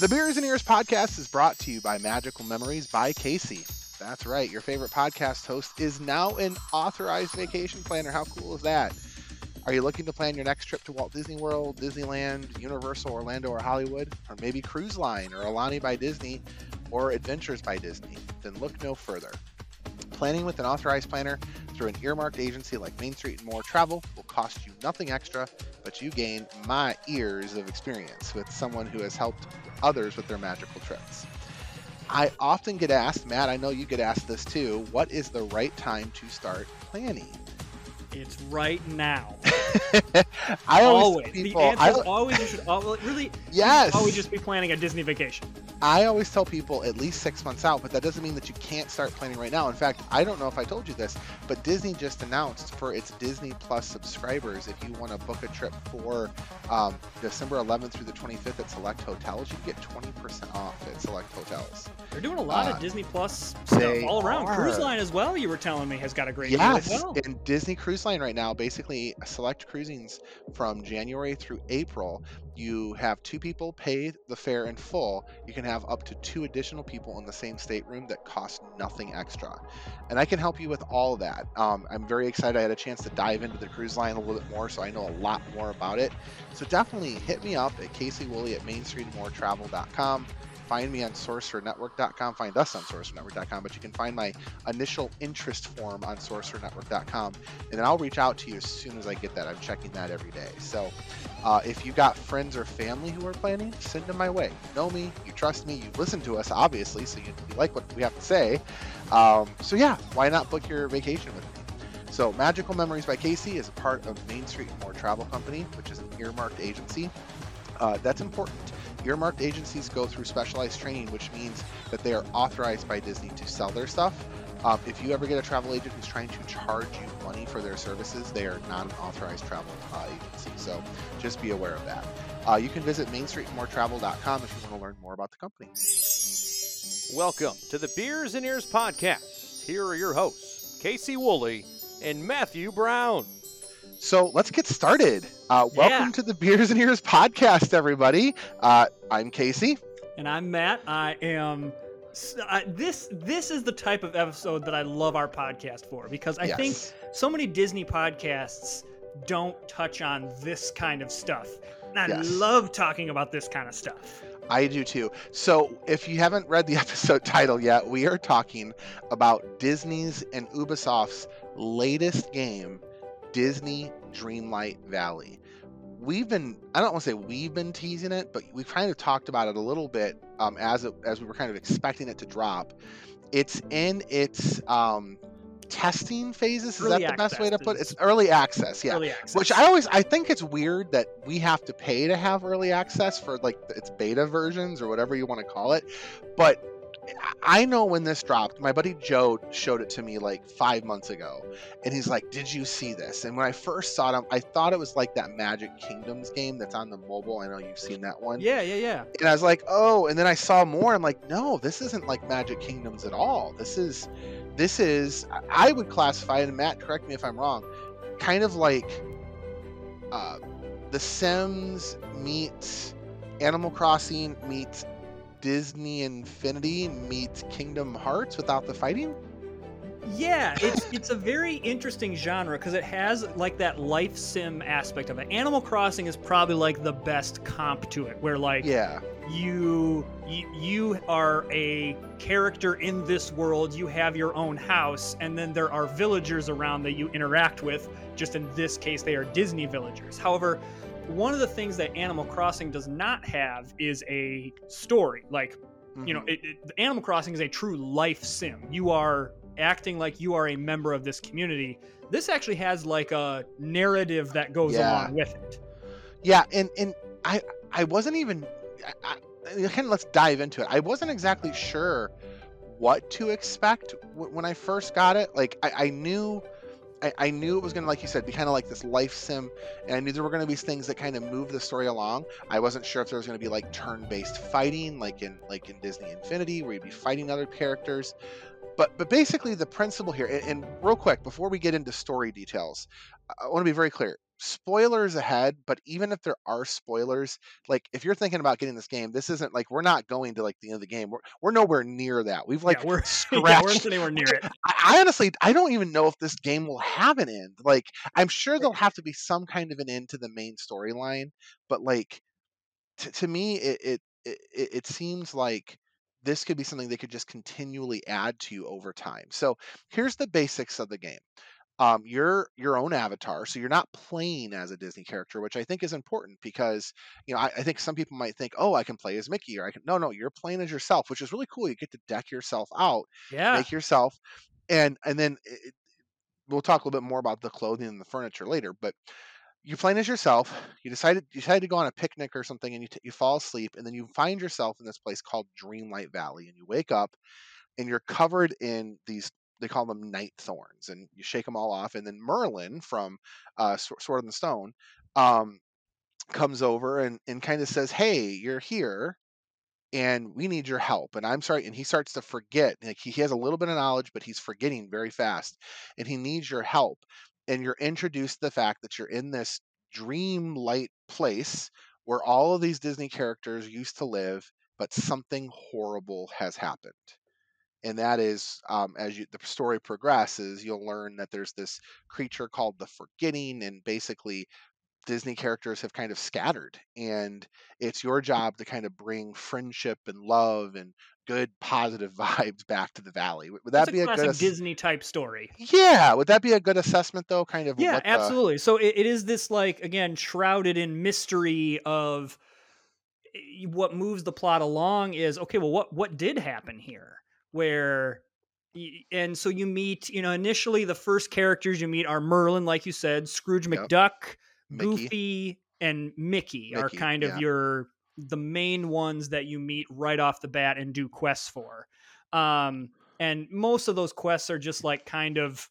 The Beers and Ears podcast is brought to you by Magical Memories by Casey. That's right, your favorite podcast host is now an authorized vacation planner. How cool is that? Are you looking to plan your next trip to Walt Disney World, Disneyland, Universal, Orlando, or Hollywood? Or maybe Cruise Line, or Aulani by Disney, or Adventures by Disney? Then look no further. Planning with an authorized planner through an earmarked agency like Main Street and More Travel will cost you nothing extra, but you gain my years of experience with someone who has helped others with their magical trips. I often get asked, Matt, I know you get asked this too, what is the right time to start planning? It's right now. I always, always. people, the answer I, is always. You should always, really. Yes. Always just be planning a Disney vacation. I always tell people at least six months out, but that doesn't mean that you can't start planning right now. In fact, I don't know if I told you this, but Disney just announced for its Disney Plus subscribers, if you want to book a trip for um, December 11th through the 25th at select hotels, you can get 20% off at select hotels. They're doing a lot Uh, of Disney Plus stuff all around. Cruise. Line as well. You were telling me has got a great deal Yes, as well. and Disney Cruise Line right now, basically select cruisings from January through April. You have two people pay the fare in full. You can have up to two additional people in the same stateroom that cost nothing extra. And I can help you with all that. Um, I'm very excited. I had a chance to dive into the cruise line a little bit more, so I know a lot more about it. So definitely hit me up at Casey Woolley at MainStreetMoreTravel.com. Find me on SorcererNetwork.com. Find us on SorcererNetwork.com. But you can find my initial interest form on SorcererNetwork.com, and then I'll reach out to you as soon as I get that. I'm checking that every day. So uh, if you've got friends or family who are planning, send them my way. You know me, you trust me, you listen to us, obviously, so you, you like what we have to say. Um, so yeah, why not book your vacation with me? So Magical Memories by Casey is a part of Main Street More Travel Company, which is an earmarked agency. Uh, that's important. Earmarked agencies go through specialized training, which means that they are authorized by Disney to sell their stuff. Um, if you ever get a travel agent who's trying to charge you money for their services, they are not an authorized travel uh, agency. So just be aware of that. Uh, you can visit mainstreetmoretravel.com if you want to learn more about the company. Welcome to the Beers and Ears podcast. Here are your hosts, Casey Woolley and Matthew Brown. So let's get started. Uh, welcome Yeah. to the Beers and Ears podcast, everybody. Uh, I'm Casey. And I'm Matt. I am. I, this this is the type of episode that I love our podcast for because I think so many Disney podcasts don't touch on this kind of stuff. And I Yes. love talking about this kind of stuff. I do too. So, if you haven't read the episode title yet, we are talking about Disney's and Ubisoft's latest game, Disney Dreamlight Valley. We've been, I don't want to say we've been teasing it, but we've kind of talked about it a little bit um, as, it, as we were kind of expecting it to drop. It's in its um, testing phases. Is Early that the best way to put it? It's early access, yeah. Early access. Which I always I think it's weird that we have to pay to have early access for like its beta versions or whatever you want to call it. But I know when this dropped, my buddy Joe showed it to me like five months ago, and he's like, "Did you see this?" And when I first saw it, I thought it was like that Magic Kingdoms game that's on the mobile. I know you've seen that one. yeah, yeah, yeah. And I was like, "Oh!" And then I saw more. I'm like, "No, this isn't like Magic Kingdoms at all. This is, this is. I would classify it. And Matt, correct me if I'm wrong. Kind of like, uh, The Sims meets Animal Crossing meets Disney Infinity meets Kingdom Hearts without the fighting. Yeah, it's it's a very interesting genre because it has like that life sim aspect of it. Animal Crossing is probably like the best comp to it, where like Yeah, you, you you are a character in this world you have your own house and then there are villagers around that you interact with just in this case they are disney villagers however one of the things that animal crossing does not have is a story like you know Mhm. it, it, animal crossing is a true life sim you are acting like you are a member of this community this actually has like a narrative that goes Yeah. along with it yeah, and and I I wasn't even. I, I, of let's dive into it. I wasn't exactly sure what to expect w- when I first got it. Like I, I knew. I, I knew it was going to, like you said, be kind of like this life sim, and I knew there were going to be things that kind of move the story along. I wasn't sure if there was going to be like turn-based fighting, like in like in Disney Infinity, where you'd be fighting other characters. But but basically, the principle here, and, and real quick before we get into story details, I want to be very clear. Spoilers ahead, but even if there are spoilers, like if you're thinking about getting this game, this isn't like we're not going to like the end of the game. We're we're nowhere near that. We've like yeah, we're, scratched. yeah, we're near it. I, I honestly I don't even know if this game will have an end. Like I'm sure there'll have to be some kind of an end to the main storyline, but like to, to me it, it it it seems like this could be something they could just continually add to over time. So here's the basics of the game um, you're your own avatar, so you're not playing as a Disney character, which I think is important because you know I, I, think some people might think, oh, I can play as Mickey, or I can. No, no, you're playing as yourself, which is really cool. You get to deck yourself out, yeah, make yourself, and and then it, we'll talk a little bit more about the clothing and the furniture later, but. You're playing as yourself. You decided you decided to go on a picnic or something, and you t- you fall asleep, and then you find yourself in this place called Dreamlight Valley, and you wake up, and you're covered in these they call them night thorns, and you shake them all off. And then Merlin from uh, Sword in the Stone um, comes over and, and kind of says, "Hey, you're here, and we need your help." And I'm sorry, and he starts to forget. Like he, he has a little bit of knowledge, but he's forgetting very fast, and he needs your help. And you're introduced to the fact that you're in this dream light place where all of these Disney characters used to live, but something horrible has happened and that is um, as you, the story progresses you'll learn that there's this creature called the forgetting and basically disney characters have kind of scattered and it's your job to kind of bring friendship and love and good positive vibes back to the valley. Would that be a, good ass- disney type story. Yeah would that be a good assessment though kind of yeah the... absolutely so it, it is this like again shrouded in mystery of eh, what moves the plot along is okay well what what did happen here where and so you meet you know initially the first characters you meet are merlin like you said scrooge yep. mcduck Mickey. goofy and mickey, mickey are kind of yeah. your the main ones that you meet right off the bat and do quests for um and most of those quests are just like kind of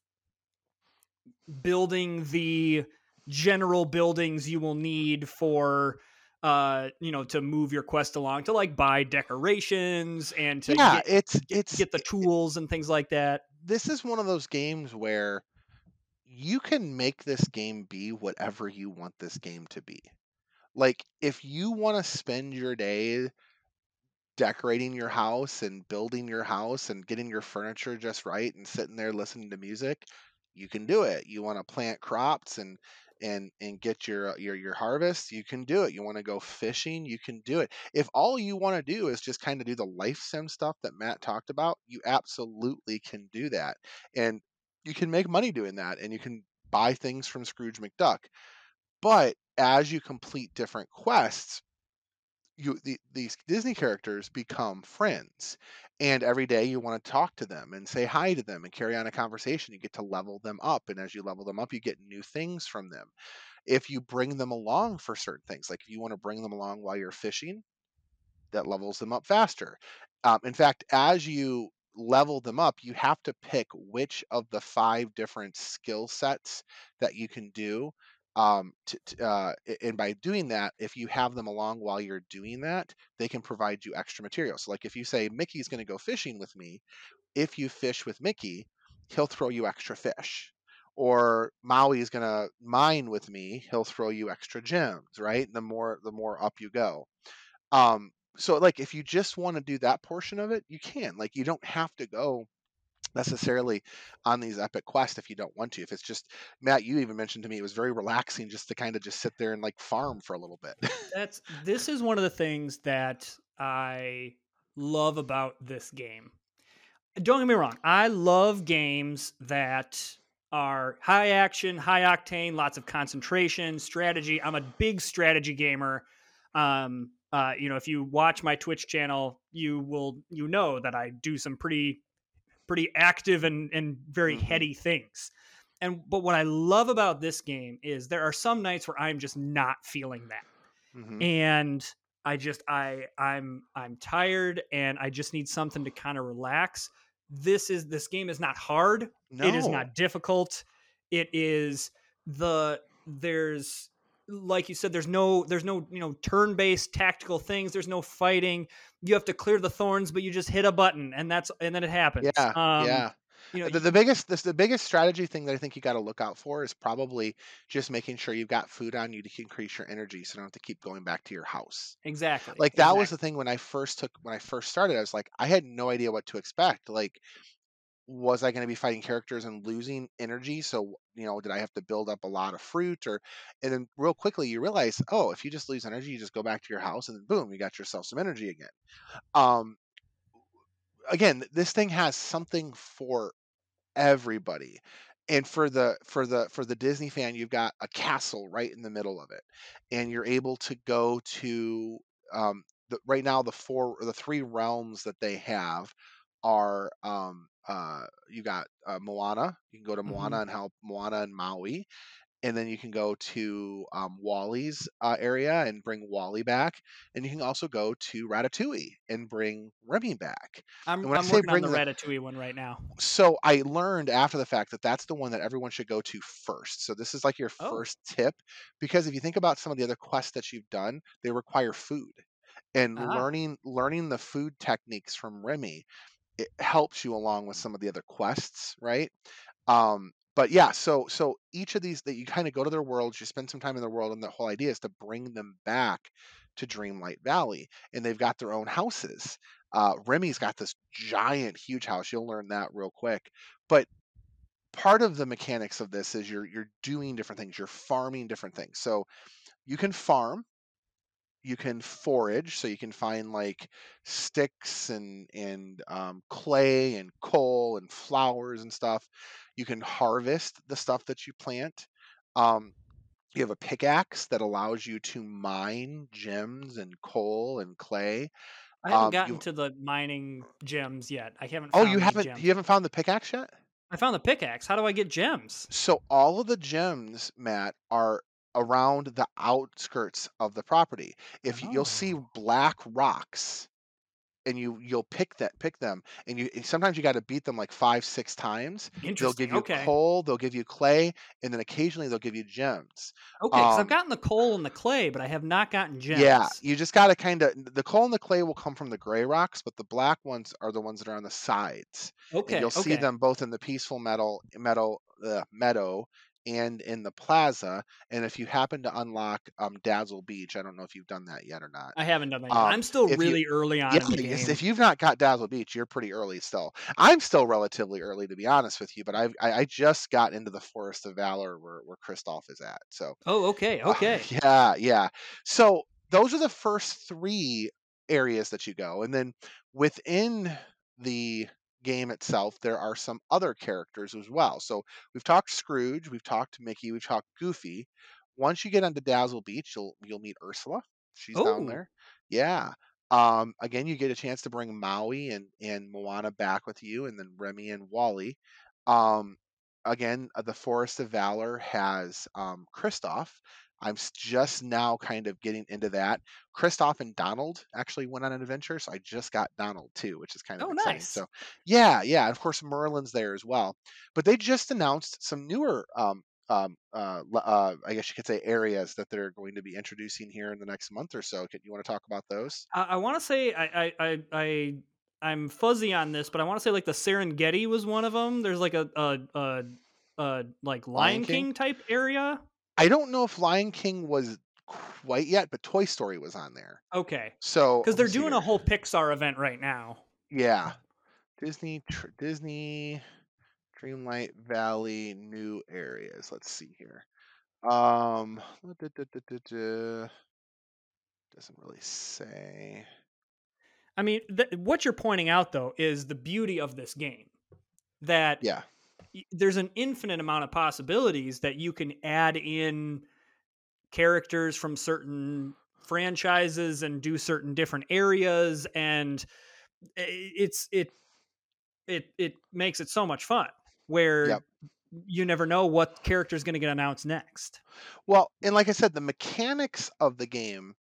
building the general buildings you will need for uh you know to move your quest along to like buy decorations and to yeah get, it's get, it's get the tools and things like that. This is one of those games where you can make this game be whatever you want this game to be. Like if you want to spend your day decorating your house and building your house and getting your furniture just right and sitting there listening to music you can do it. You want to plant crops and and and get your uh, your your harvest you can do it you want to go fishing you can do it. If all you want to do is just kind of do the life sim stuff that matt talked about you absolutely can do that and you can make money doing that and you can buy things from scrooge mcduck. But as you complete different quests you the, these disney characters become friends and every day you want to talk to them and say hi to them and carry on a conversation you get to level them up and as you level them up you get new things from them. If you bring them along for certain things like if you want to bring them along while you're fishing that levels them up faster. Um, in fact as you level them up you have to pick which of the five different skill sets that you can do um, uh, and by doing that, if you have them along while you're doing that, they can provide you extra material. So, like if you say Mickey's going to go fishing with me, if you fish with Mickey, he'll throw you extra fish. Or Maui is going to mine with me, he'll throw you extra gems. Right? The more the more up you go. Um, so, like if you just want to do that portion of it, you can. Like you don't have to go necessarily on these epic quests if you don't want to if it's just matt you even mentioned to me it was very relaxing just to kind of just sit there and like farm for a little bit. That's this is one of the things that i love about this game. Don't get me wrong i love games that are high action high octane lots of concentration strategy. I'm a big strategy gamer. Um uh, you know, if you watch my Twitch channel, you will you know that I do some pretty pretty active and and very mm-hmm. heady things. And but what I love about this game is there are some nights where I'm just not feeling that. Mm-hmm. And I just I I'm I'm tired and I just need something to kind of relax. This is this game is not hard. No. It is not difficult. It is the there's like you said there's no there's no you know turn-based tactical things there's no fighting you have to clear the thorns but you just hit a button and that's and then it happens yeah um, yeah You know, the, the biggest this, the biggest strategy thing that I think you got to look out for is probably just making sure you've got food on you to increase your energy, so you don't have to keep going back to your house. exactly. Like that was the thing when I first took when I first started. I was like, I had no idea what to expect. Like, was I going to be fighting characters and losing energy? So you know, did I have to build up a lot of fruit or? And then real quickly you realize, oh, if you just lose energy, you just go back to your house and then boom, you got yourself some energy again. Um, again, this thing has something for everybody and for the for the for the disney fan you've got a castle right in the middle of it and you're able to go to um the, right now the four the three realms that they have are um uh you got uh, moana you can go to moana Mhm. and help moana and maui and then you can go to um, WALL-E's uh, area and bring WALL-E back, and you can also go to Ratatouille and bring Remy back. I'm, I'm working on the the- Ratatouille one right now. so I learned after the fact that that's the one that everyone should go to first. So this is like your Oh. first tip because if you think about some of the other quests that you've done, they require food. And Ah. learning learning the food techniques from Remy, it helps you along with some of the other quests, right? Um but yeah, so so each of these that you kind of go to their worlds, you spend some time in their world, and the whole idea is to bring them back to Dreamlight Valley, and they've got their own houses. Uh, Remy's got this giant, huge house. You'll learn that real quick. But part of the mechanics of this is you're you're doing different things. You're farming different things. So you can farm, you can forage, so you can find like sticks and and um, clay and coal and flowers and stuff. You can harvest the stuff that you plant. Um, you have a pickaxe that allows you to mine gems and coal and clay. I haven't Um, gotten you- to the mining gems yet. I haven't. Oh, you haven't Gems. you haven't found the pickaxe yet? I found the pickaxe. How do I get gems? So all of the gems, Matt, are around the outskirts of the property. If you, you'll see Oh. black rocks, and you you'll pick that pick them, and you and sometimes you got to beat them like five six times. They'll Interesting. give you okay. coal, they'll give you clay, and then occasionally they'll give you gems. Okay, because um, I've gotten the coal and the clay, but I have not gotten gems. Yeah, you just got to kind of the coal and the clay will come from the gray rocks, but the black ones are the ones that are on the sides. Okay. and you'll okay. see them both in the peaceful metal meadow uh, meadow and in the plaza and if you happen to unlock um, dazzle beach i don't know if you've done that yet or not I haven't done that. Yet. um, I'm still if you- really early on yeah, in the yes, game. if you've not got dazzle beach you're pretty early still i'm still relatively early to be honest with you but I've, i i just got into the forest of valor where, where Kristoff is at so oh, okay. uh, Okay. yeah, yeah. So those are the first three areas that you go, and then within the game itself, there are some other characters as well. So we've talked Scrooge, we've talked Mickey, we've talked Goofy. Once you get onto Dazzle Beach, you'll you'll meet Ursula. She's down Oh. there. Yeah. Um, again, you get a chance to bring Maui and and Moana back with you, and then Remy and WALL-E. Um, again, uh, the Forest of Valor has um, Kristoff. I'm just now kind of getting into that. Kristoff and Donald actually went on an adventure, so I just got Donald too, which is kind of Oh, exciting. nice. So, yeah, yeah. and Of course, Merlin's there as well. But they just announced some newer, um, um, uh, uh, I guess you could say, areas that they're going to be introducing here in the next month or so. Can you want to talk about those? I, I want to say I, I I I I'm fuzzy on this, but I want to say like the Serengeti was one of them. There's like a a, a, a like Lion, Lion King? King? type area. I don't know if Lion King was quite yet, but Toy Story was on there. Okay, So because they're doing here. a whole Pixar event right now. Yeah. Disney tr- Disney Dreamlight Valley new areas. Let's see here. Um duh, duh, duh. doesn't really say. I mean, th- what you're pointing out though is the beauty of this game. That Yeah. There's an infinite amount of possibilities that you can add in characters from certain franchises and do certain different areas and it's it it it makes it so much fun where Yep. you never know what character is going to get announced next Well, and like I said, the mechanics of the game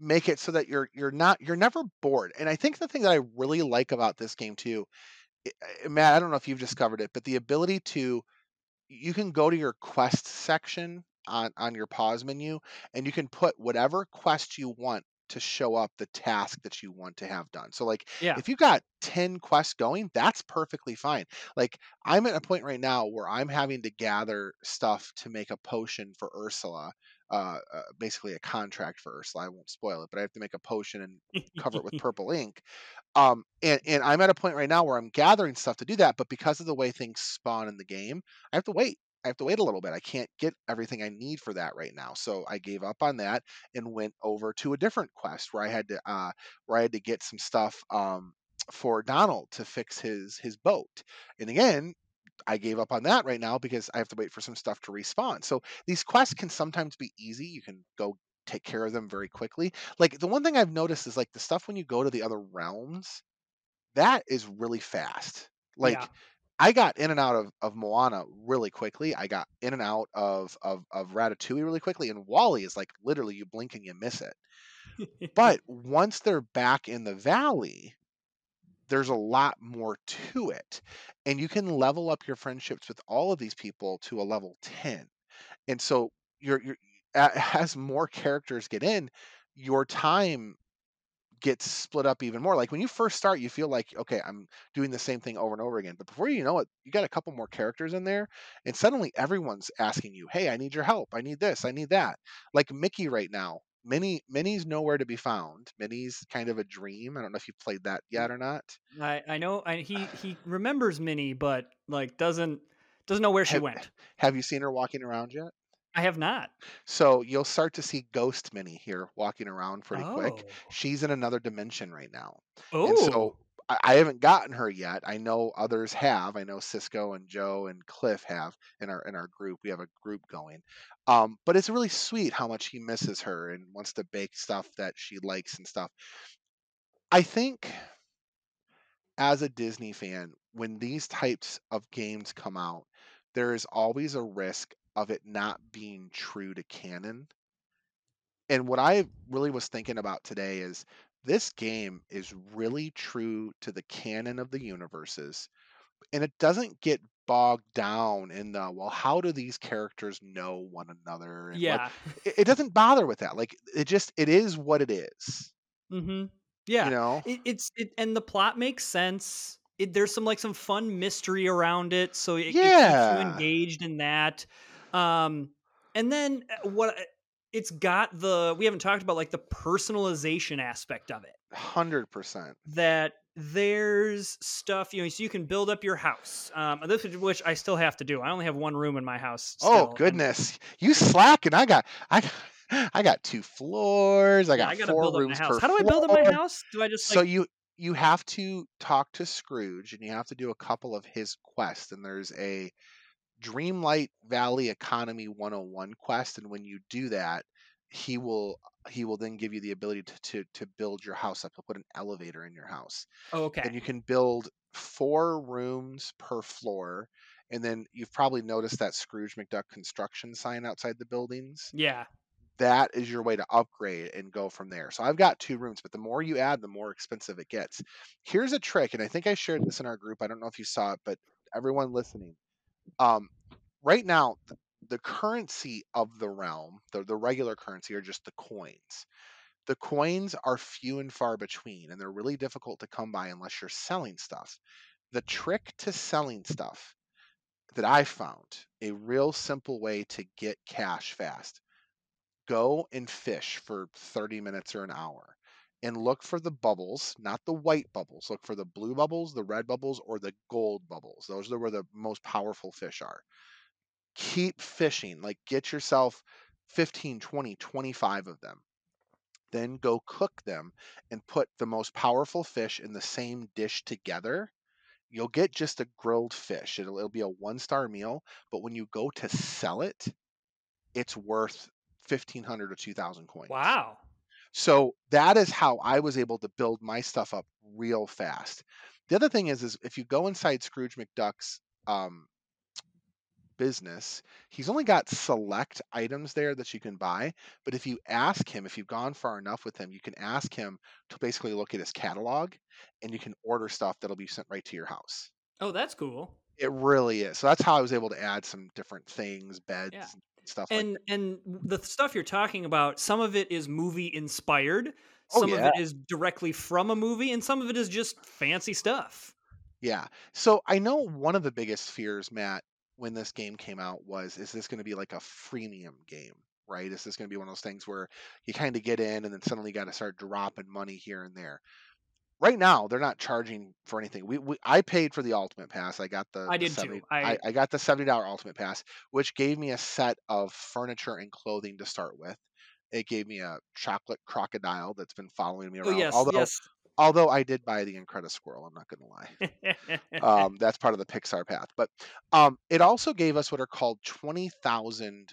make it so that you're you're not you're never bored. And I think the thing that I really like about this game too, Matt, I don't know if you've discovered it, but the ability to you can go to your quest section on on your pause menu and you can put whatever quest you want to show up the task that you want to have done. So like Yeah. if you've got 10 quests going, that's perfectly fine. Like I'm at a point right now where I'm having to gather stuff to make a potion for Ursula. Uh, uh, basically a contract for Ursula. I won't spoil it, but I have to make a potion and cover it with purple ink. Um, and, and I'm at a point right now where I'm gathering stuff to do that, but because of the way things spawn in the game, I have to wait. I have to wait a little bit. I can't get everything I need for that right now. So I gave up on that and went over to a different quest where I had to uh where I had to get some stuff um for Donald to fix his his boat. And again, I gave up on that right now because I have to wait for some stuff to respawn. So these quests can sometimes be easy. You can go take care of them very quickly. Like the one thing I've noticed is like the stuff when you go to the other realms, that is really fast. Like Yeah. I got in and out of, of Moana really quickly. I got in and out of, of of Ratatouille really quickly, and WALL-E is like literally you blink and you miss it. But once they're back in the valley, there's a lot more to it, and you can level up your friendships with all of these people to a level ten. And so you're you're as more characters get in, your time gets split up even more. Like when you first start, you feel like, okay, I'm doing the same thing over and over again. But before you know it, you got a couple more characters in there, and suddenly everyone's asking you, hey, I need your help. I need this. I need that. Like Mickey right now. Minnie, Minnie's nowhere to be found. Minnie's kind of a dream. I don't know if you played that yet or not. I I know I, he he remembers Minnie, but like doesn't doesn't know where she Have, went. have you seen her walking around yet? I have not. So you'll start to see Ghost Minnie here walking around pretty quick. Oh. She's in another dimension right now. Oh. And so oh. I, haven't gotten her yet. I know others have. I know Cisco and Joe and Cliff have in our in our group. We have a group going. Um, but it's really sweet how much he misses her and wants to bake stuff that she likes and stuff. I think as a Disney fan, when these types of games come out, there is always a risk of it not being true to canon. And what I really was thinking about today is this game is really true to the canon of the universes, and it doesn't get bogged down in the well, how do these characters know one another? And like, yeah. it, it doesn't bother with that. Like it just it is what it is. mm-hmm. Yeah. You know? It, it's it, and the plot makes sense. It, there's some like some fun mystery around it, so it, it keeps you Yeah. engaged in that. Um, and then uh, what? It's got the we haven't talked about like the personalization aspect of it. Hundred percent. That there's stuff you know, so you can build up your house. Um, this is which I still have to do. I only have one room in my house. Oh still, and goodness. You slacking. I got I got I got two floors. I got I four build up my rooms house. per How do I build up my house? Do I just So like? you you have to talk to Scrooge and you have to do a couple of his quests and there's a Dreamlight Valley Economy 101 quest and when you do that he will he will then give you the ability to to, to build your house up. He'll put an elevator in your house. oh, okay. And you can build four rooms per floor. And then you've probably noticed that Scrooge McDuck construction sign outside the buildings yeah. that is your way to upgrade and go from there. So I've got two rooms, but the more you add, the more expensive it gets. Here's a trick, and I think I shared this in our group. I don't know if you saw it, but everyone listening, um, right now, th- the currency of the realm, the, the regular currency, are just the coins. The coins are few and far between, and they're really difficult to come by unless you're selling stuff. The trick to selling stuff that I found a real simple way to get cash fast go and fish for 30 minutes or an hour and look for the bubbles, not the white bubbles. Look for the blue bubbles, the red bubbles, or the gold bubbles. Those are where the most powerful fish are. Keep fishing, like get yourself 15, 20, 25 of them. Then go cook them and put the most powerful fish in the same dish together. You'll get just a grilled fish. It'll, it'll be a one star meal, but when you go to sell it, it's worth 1500 or 2000 coins. Wow. So that is how I was able to build my stuff up real fast. The other thing is, is if you go inside Scrooge McDuck's um, business, he's only got select items there that you can buy. But if you ask him, if you've gone far enough with him, you can ask him to basically look at his catalog, and you can order stuff that'll be sent right to your house. Oh, that's cool. It really is. So that's how I was able to add some different things, beds, and stuff like And and the stuff you're talking about, some of it is movie inspired. Oh, some of it is directly from a movie, and some of it is just fancy stuff. Yeah. So I know one of the biggest fears, Matt, when this game came out was, is this going to be like a freemium game, right? Is this going to be one of those things where you kind of get in and then suddenly got to start dropping money here and there? Right now, they're not charging for anything. We, we I paid for the ultimate pass. I got the I the did too. 70 I- I, I got the seventy dollar ultimate pass, which gave me a set of furniture and clothing to start with. It gave me a chocolate crocodile that's been following me Oh around. yes, although yes. although I did buy the Incredible Squirrel, I'm not gonna lie um, that's part of the Pixar path. But um, it also gave us what are called twenty thousand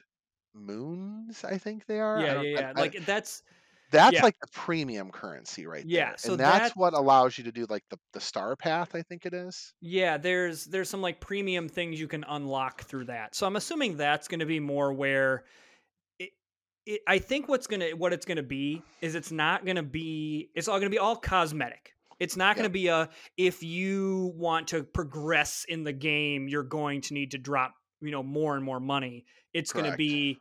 moons. I think they are. Yeah, yeah, yeah. I- Like that's that's yeah. like the premium currency right Yeah, there, so and that's that- what allows you to do like the the star path. I think it is. Yeah, there's there's some like premium things you can unlock through that. So I'm assuming that's going to be more where it, it I think what's going to what it's going to be is it's not going to be it's all going to be all cosmetic. It's not going to be a if you want to progress in the game, you're going to need to drop, you know, more and more money. It's going to be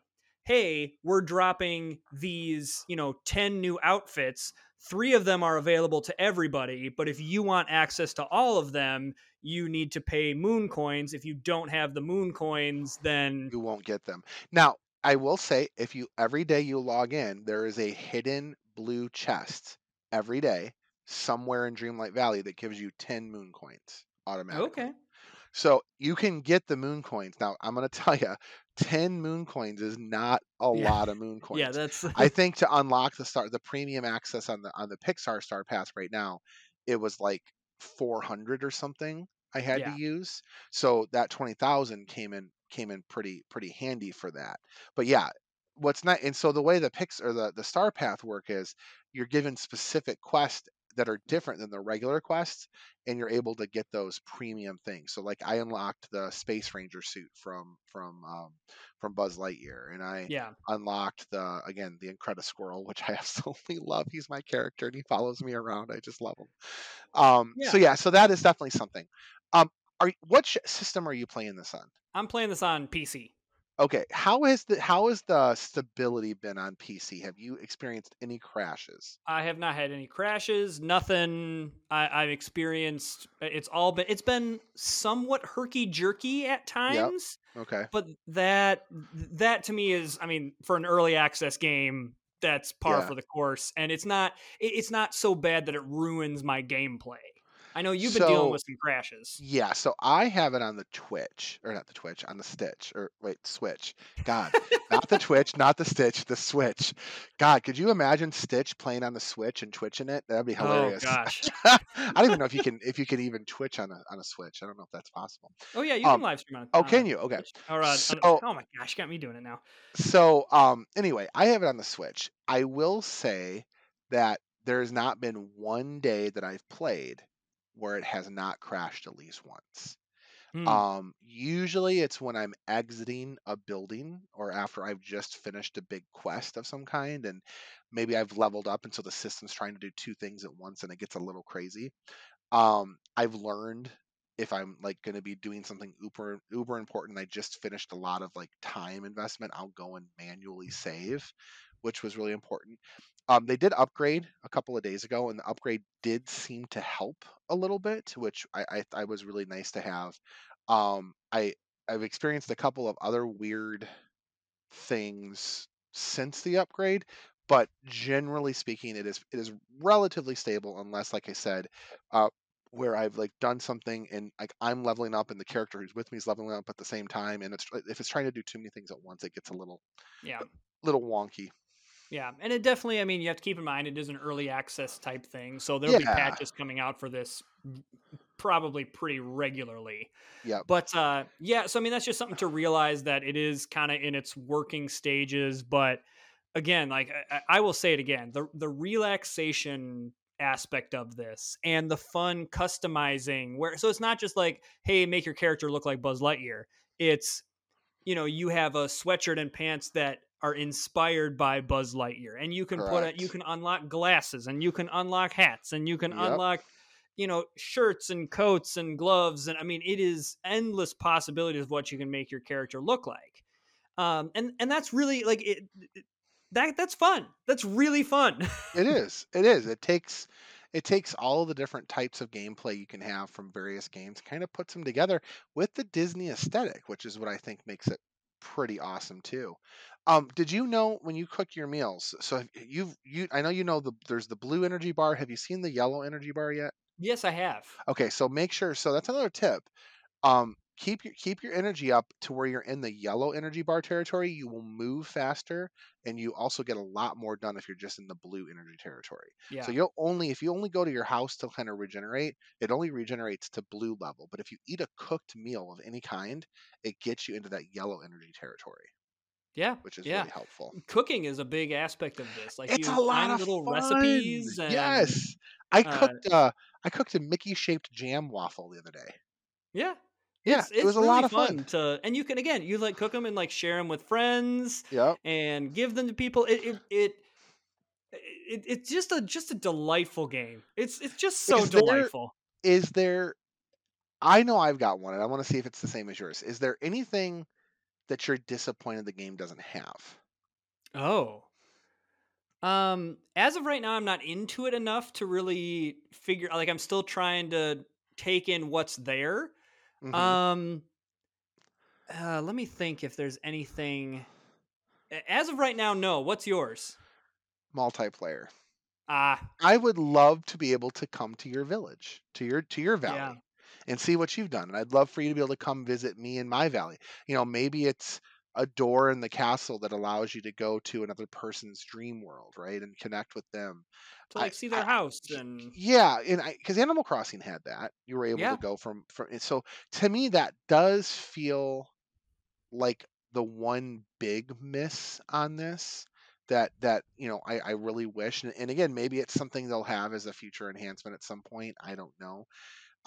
hey, we're dropping these, you know, 10 new outfits. 3 of them are available to everybody, but if you want access to all of them, you need to pay moon coins. If you don't have the moon coins, then You won't get them now. I will say, if you every day you log in, there is a hidden blue chest every day somewhere in Dreamlight Valley that gives you ten moon coins automatically. okay. So you can get the moon coins. Now I'm going to tell you, ten moon coins is not a Yeah. lot of moon coins. Yeah, that's I think to unlock the star, the premium access on the on the Pixar Star Pass right now, it was like 400 or something I had Yeah. to use. So that 20,000 came in came in pretty pretty handy for that. But yeah, what's not and so the way the Pix or the the Star Path work is you're given specific quests that are different than the regular quests and you're able to get those premium things. So like I unlocked the Space Ranger suit from from um from Buzz Lightyear and I yeah. unlocked the again the Incredible Squirrel, which I absolutely love. He's my character and he follows me around. I just love him. Um, So yeah, so that is definitely something. Um, are what sh- system are you playing this on? I'm playing this on PC. Okay, how has the how has the stability been on PC? Have you experienced any crashes? I have not had any crashes. Nothing I, I've experienced. Uh, it's all been. It's been somewhat herky jerky at times. Okay, but that that to me is i mean for an early access game that's par Yeah. for the course and it's not it's not so bad that it ruins my gameplay i know you've been dealing with some crashes yeah. So I have it on the Twitch or not the Twitch on the Stitch or wait Switch. God, not the Twitch, not the Stitch, the Switch. God, could you imagine Stitch playing on the Switch and twitching it? That'd be hilarious. oh gosh I don't even know if you can if you can even Twitch on a on a Switch. I don't know if that's possible. oh yeah you Um, can live stream on it Oh, can you? Okay. or, uh, on- So- oh my gosh you got me doing it now So um anyway, I have it on the Switch. I will say that there has not been one day that I've played where it has not crashed at least once. Hmm. Um usually it's when I'm exiting a building or after I've just finished a big quest of some kind and maybe I've leveled up and so the system's trying to do two things at once and it gets a little crazy. Um I've learned if I'm like going to be doing something uber uber important, I just finished a lot of like time investment. I'll go and manually save, which was really important. Um, they did upgrade a couple of days ago, and the upgrade did seem to help a little bit, which I I, I was really nice to have. Um, I I've experienced a couple of other weird things since the upgrade, but generally speaking, it is it is relatively stable, unless, like I said, uh, where I've like done something and like I'm leveling up and the character who's with me is leveling up at the same time, and it's if it's trying to do too many things at once, it gets a little yeah little wonky. Yeah and it definitely i mean you have to keep in mind it is an early access type thing so there'll be patches coming out for this probably pretty regularly. Yeah. but uh yeah so i mean that's just something to realize that it is kind of in its working stages but again like I, I- I will say it again the the relaxation aspect of this and the fun customizing where so it's not just like hey make your character look like buzz lightyear. It's you know you have a sweatshirt and pants that are inspired by buzz lightyear and you can put it you can unlock glasses and you can unlock hats and you can Yep. unlock you know shirts and coats and gloves and i mean it is endless possibilities of what you can make your character look like um and and that's really like it, it- that that's fun. That's really fun. It is. It is. It takes it takes all the different types of gameplay you can have from various games, kind of puts them together with the Disney aesthetic, which is what I think makes it pretty awesome too. Um, did you know when you cook your meals? So have- you've you I know you know the there's the blue energy bar. Have you seen the yellow energy bar yet? yes, I have. Okay, so make sure. So that's another tip. Um, keep your keep your energy up to where you're in the yellow energy bar territory. You will move faster, and you also get a lot more done if you're just in the blue energy territory. Yeah. So you'll only if you only go to your house to kind of regenerate, it only regenerates to blue level. But if you eat a cooked meal of any kind, it gets you into that yellow energy territory, yeah. which is yeah. really helpful. Cooking is a big aspect of this. Like it's you a lot find of little fun. recipes. And, yes, I uh, cooked. Uh, I cooked a Mickey shaped jam waffle the other day. Yeah. Yeah, it's, it was it's a really lot of fun fun. to, and you can again, you like cook them and like share them with friends Yep. and give them to people. It it it, it it's just a just a delightful game. It's it's just so Is delightful. is there I know I've got one and I want to see if it's the same as yours. Is there anything that you're disappointed the game doesn't have? Oh. Um, as of right now, I'm not into it enough to really figure. Like, I'm still trying to take in what's there. Mhm. Um, uh, let me think if there's anything. As of right now, no. What's yours? Multiplayer. Ah, I would love to be able to come to your village, to your to your valley, Yeah. And see what you've done. And I'd love for you to be able to come visit me in my valley. You know, maybe it's a door in the castle that allows you to go to another person's dream world, right, and connect with them. to I- like see their I- house and Yeah, and because Animal Crossing had that, you were able Yeah. to go from from. and So to me, that does feel like the one big miss on this. That that you know, I I really wish, and, and again, maybe it's something they'll have as a future enhancement at some point. I don't know,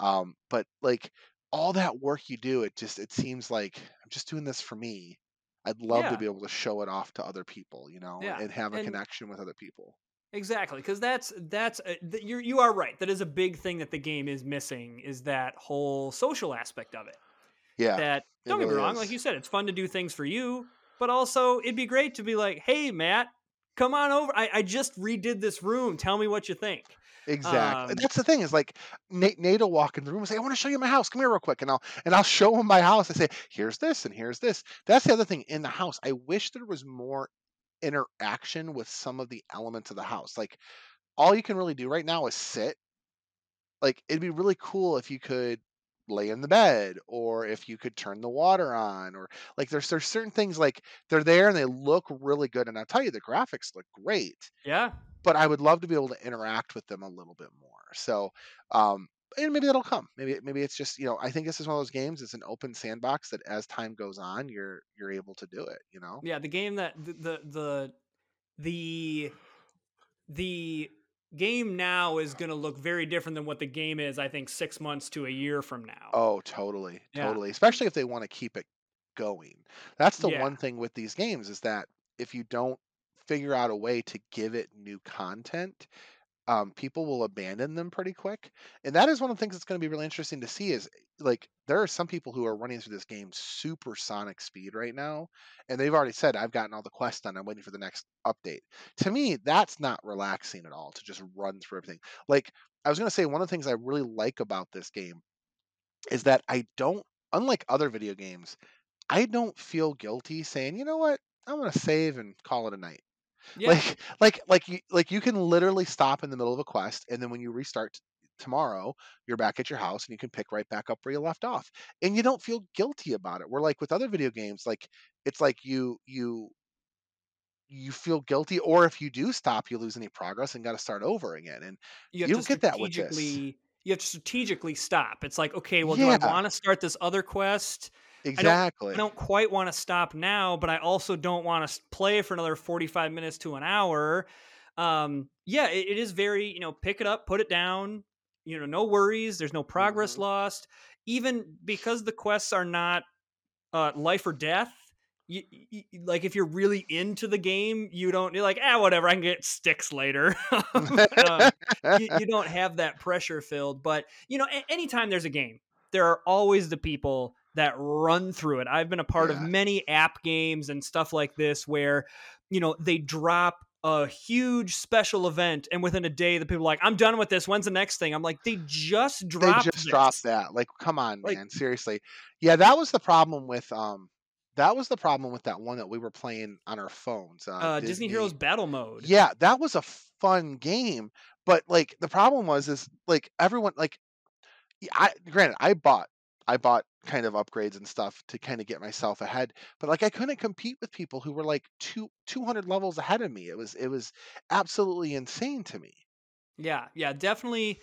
um, but like all that work you do, it just it seems like I'm just doing this for me. I'd love Yeah. to be able to show it off to other people, you know, Yeah, and have a and- connection with other people. Exactly, because that's that's uh, th- you're you are right. That is a big thing that the game is missing is that whole social aspect of it. Yeah, That don't get me wrong, is. like you said, it's fun to do things for you, but also it'd be great to be like, hey Matt, come on over. I, I just redid this room. Tell me what you think. Exactly. Um, That's the thing is like Nate, Nate will walk in the room and say, "I want to show you my house. Come here real quick," and I'll and I'll show him my house. I say, "Here's this and here's this." That's the other thing in the house. I wish there was more interaction with some of the elements of the house. Like all you can really do right now is sit. Like it'd be really cool if you could lay in the bed or if you could turn the water on or like there's there's certain things like they're there and they look really good and I'll tell you the graphics look great Yeah, but I would love to be able to interact with them a little bit more. So, um, and maybe that'll come. Maybe maybe it's just you know I think this is one of those games. It's an open sandbox that as time goes on, you're you're able to do it. You know. yeah. The game that the the the the, the game now is going to look very different than what the game is. I think six months to a year from now. Oh, totally, Yeah. totally. Especially if they want to keep it going. That's the Yeah. one thing with these games is that if you don't figure out a way to give it new content, um, people will abandon them pretty quick. And that is one of the things that's going to be really interesting to see is like there are some people who are running through this game supersonic speed right now, and they've already said, I've gotten all the quests done. I'm waiting for the next update. To me, that's not relaxing at all to just run through everything. Like I was going to say, one of the things I really like about this game is that I don't, unlike other video games, I don't feel guilty saying, you know what, I'm going to save and call it a night. Yeah, Like, like, like you, like you can literally stop in the middle of a quest, and then when you restart tomorrow, you're back at your house, and you can pick right back up where you left off, and you don't feel guilty about it. Where like with other video games, like it's like you you you feel guilty, or if you do stop, you lose any progress and got to start over again. And you have you to don't get that with this. you have to strategically stop. It's like, okay, well, do I want to start this other quest? Exactly, I don't quite want to stop now, but I also don't want to play for another 45 minutes to an hour. Um, yeah, it, it is very, you know, pick it up, put it down, you know, no worries, there's no progress Mhm. lost. Even because the quests are not uh, life or death, you, you, like if you're really into the game, you don't, you're like, ah, whatever, I can get sticks later. um, you, you don't have that pressure filled. But you know, a- anytime there's a game, there are always the people that run through it. I've been a part of many app games and stuff like this where you know, they drop a huge special event and within a day the people are like i'm done with this when's the next thing i'm like they just dropped they just this. dropped that. Like, come on, Like- man, seriously. Yeah, that was the problem with um, that was the problem with that one that we were playing on our phones. Uh, uh, disney heroes battle mode Yeah, that was a fun game, but like the problem was is like everyone like i granted I bought I bought kind of upgrades and stuff to kind of get myself ahead, but like I couldn't compete with people who were like two 200 levels ahead of me. It was it was absolutely insane to me. Yeah, yeah, definitely.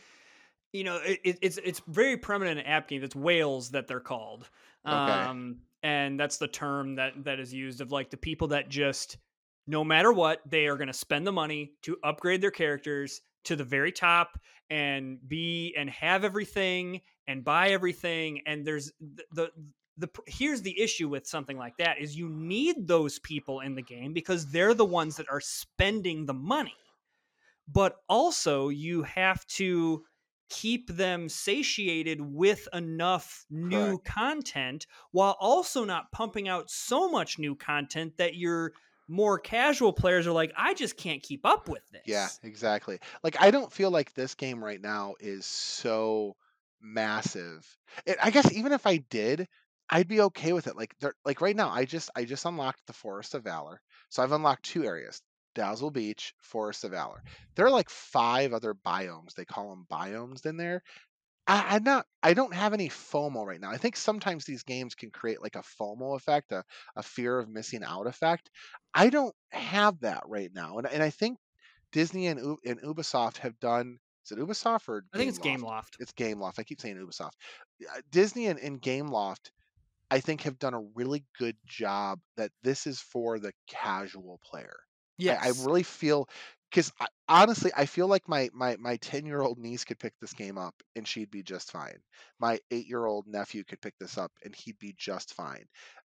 You know, it, it- it's it's very prominent in app games. It's whales that they're called, Okay. um, and that's the term that that is used of like the people that just, no matter what, they are going to spend the money to upgrade their characters to the very top and be and have everything and buy everything. And there's the the, the here's the issue with something like that is you need those people in the game because they're the ones that are spending the money but also you have to keep them satiated with enough new content while also not pumping out so much new content that your more casual players are like I just can't keep up with this. Yeah, exactly. Like I don't feel like this game right now is so massive. I guess even if I did, I'd be okay with it. Like there, like right now, I just I just unlocked the Forest of Valor, so I've unlocked two areas: Dazzle Beach, Forest of Valor. There are like five other biomes. They call them biomes in there. I, I'm not. I don't have any FOMO right now. I think sometimes these games can create like a FOMO effect, a, a fear of missing out effect. I don't have that right now, and and I think Disney and U- and Ubisoft have done. Is it Ubisoft or I think it's Gameloft? Gameloft. It's Gameloft. I keep saying Ubisoft. Uh, Disney and, and Gameloft, I think, have done a really good job. That this is for the casual player. Yes. I, I really feel because honestly, I feel like my my my ten year old niece could pick this game up and she'd be just fine. My eight year old nephew could pick this up and he'd be just fine.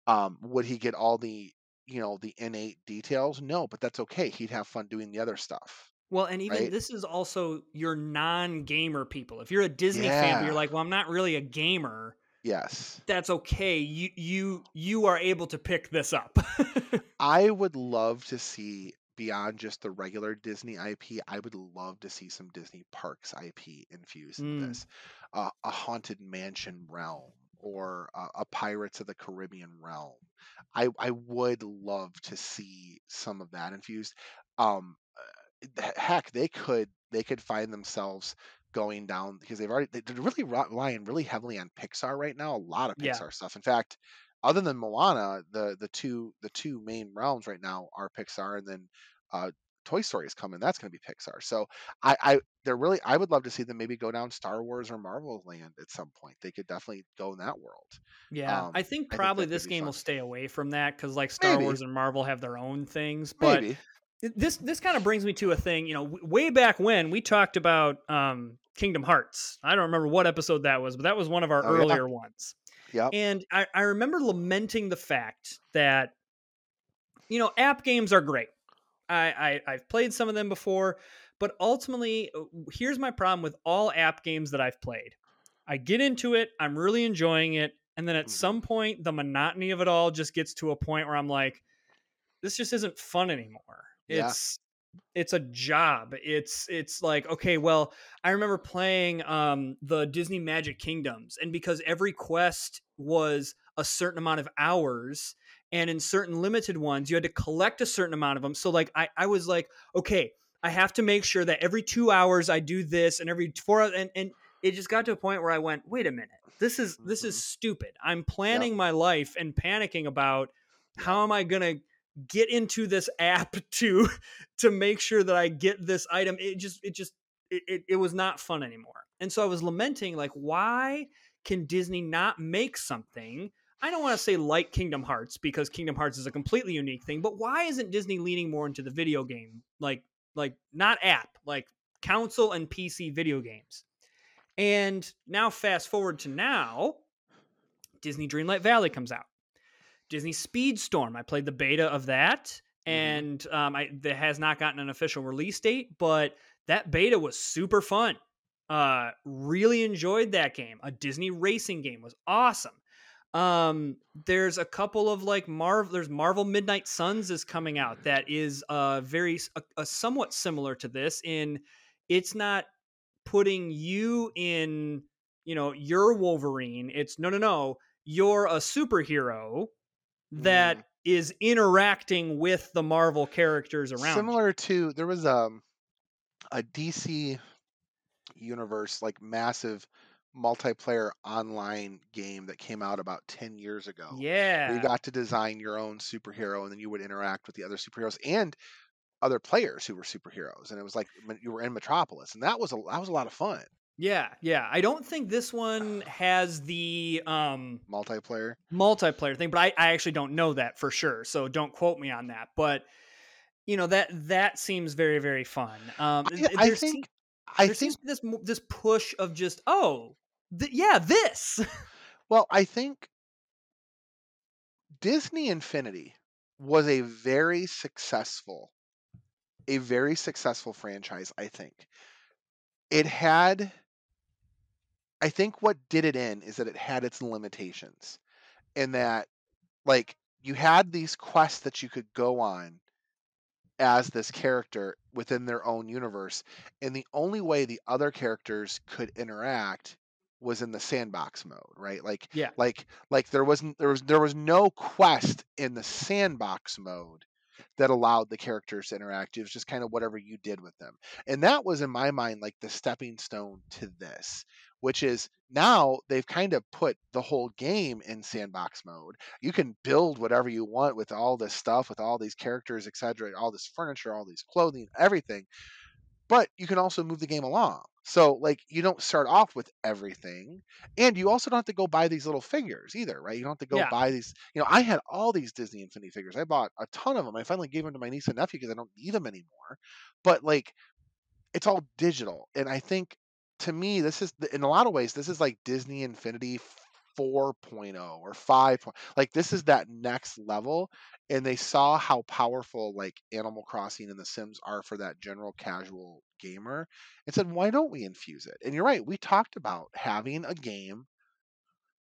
Um, would he get all the you know the innate details? No, but that's okay. He'd have fun doing the other stuff. Well, and even right? this is also your non-gamer people. If you're a Disney fan, but you're like, "Well, I'm not really a gamer." Yes. That's okay. You you you are able to pick this up. I would love to see beyond just the regular Disney IP. I would love to see some Disney Parks IP infused in Mm. this, uh, a haunted mansion realm or a, a Pirates of the Caribbean realm. I I would love to see some of that infused. Um, uh, heck, they could they could find themselves going down because they've already they're really relying really heavily on Pixar right now. A lot of Yeah. Pixar stuff. In fact, other than Moana, the the two the two main realms right now are Pixar, and then uh, Toy Story is coming. That's going to be Pixar. So I, I they're really I would love to see them maybe go down Star Wars or Marvel land at some point. They could definitely go in that world. yeah, Um, I think I think probably this game will stay away from that because like Star Maybe. Wars and Marvel have their own things. But Maybe. Th- this this kind of brings me to a thing. You know, way back when we talked about um, Kingdom Hearts. I don't remember what episode that was, but that was one of our Oh, yeah. earlier ones. Yep. And I, I remember lamenting the fact that, you know, app games are great. I, I I've played some of them before, but ultimately, uh, here's my problem with all app games that I've played. I get into it, I'm really enjoying it, and then at Mhm. some point, the monotony of it all just gets to a point where I'm like, this just isn't fun anymore. Yeah. It's it's a job. It's it's like okay, well, I remember playing um the Disney Magic Kingdoms, and because every quest was a certain amount of hours, and in certain limited ones, you had to collect a certain amount of them. So like I I was like, okay, I have to make sure that every two hours I do this, and every four and and it just got to a point where I went, wait a minute, this is this is stupid. I'm planning my life and panicking about how am I gonna get into this app to to make sure that I get this item. It just it just it, it, it was not fun anymore. And so I was lamenting like why can Disney not make something I don't want to say like Kingdom Hearts because Kingdom Hearts is a completely unique thing, but why isn't Disney leaning more into the video game like like not app, like console and PC video games? And now fast forward to now, Disney Dreamlight Valley comes out. Disney Speedstorm. I played the beta of that, Mhm. and um, I that has not gotten an official release date, but that beta was super fun. Uh, really enjoyed that game. A Disney racing game was awesome. Um, there's a couple of like Marvel. There's Marvel Midnight Suns is coming out that is uh very a, a somewhat similar to this in it's not putting you in you know you're Wolverine. It's no no no you're a superhero that Mm. is interacting with the Marvel characters around. you. Similar to there was um a DC universe like massive multiplayer online game that came out about 10 years ago. where Yeah. you got to design your own superhero and then you would interact with the other superheroes and other players who were superheroes and it was like you were in metropolis and that was a that was a lot of fun Yeah, yeah. I don't think this one has the um multiplayer multiplayer thing, but I, I actually don't know that for sure. So don't quote me on that. But you know that that seems very very fun. Um, i, I there think seem- i think seems this this push of just oh th- yeah this well i think disney infinity was a very successful a very successful franchise i think it had i think what did it in is that it had its limitations in that like you had these quests that you could go on as this character within their own universe and the only way the other characters could interact was in the sandbox mode right? Like Yeah. like like there wasn't there was there was no quest in the sandbox mode that allowed the characters to interact. It was just kind of whatever you did with them. And that was in my mind like the stepping stone to this which is now they've kind of put the whole game in sandbox mode. You can build whatever you want with all this stuff with all these characters etc all this furniture all these clothing everything but you can also move the game along. So like you don't start off with everything and you also don't have to go buy these little figures either right? You don't have to go Yeah. buy these you know i had all these disney infinity figures. I bought a ton of them i finally gave them to my niece and nephew because i don't need them anymore but like it's all digital and i think to me this is in a lot of ways this is like disney infinity 4.0 or 5 point- like this is that next level and they saw how powerful like animal crossing and the sims are for that general casual gamer and said why don't we infuse it and you're right we talked about having a game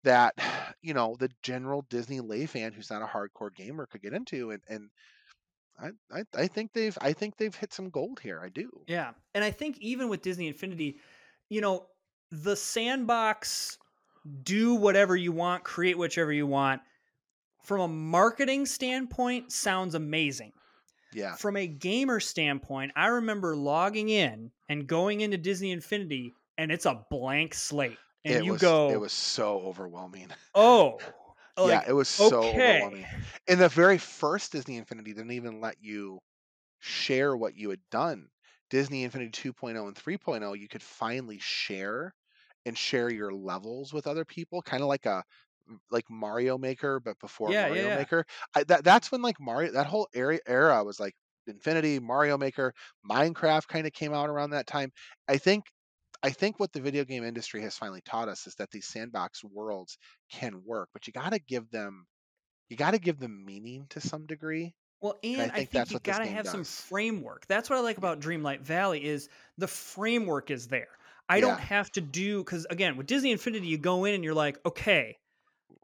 that you know the general disney lay fan who's not a hardcore gamer could get into and and I, I, I think they've I think they've hit some gold here. I do. Yeah. And I think even with Disney Infinity, you know, the sandbox, do whatever you want, create whichever you want, from a marketing standpoint, sounds amazing. Yeah. From a gamer standpoint, I remember logging in and going into Disney Infinity, and it's a blank slate. And it you was go, it was so overwhelming. oh, like, yeah, it was so okay. overwhelming. And the very first Disney Infinity didn't even let you share what you had done. Disney Infinity 2.0 and 3.0, you could finally share and share your levels with other people, kind of like a like Mario Maker, but before Yeah, yeah, Mario yeah. Maker. I, that that's when like Mario that whole area era was like Infinity, Mario Maker, Minecraft kind of came out around that time. I think I think what the video game industry has finally taught us is that these sandbox worlds can work, but you got to give them you got to give them meaning to some degree. Well, I and I think think, you gotta game have some framework. That's what I like about Dreamlight Valley is the framework is there. I don't have to do because again with Disney Infinity, you go in and you're like, okay,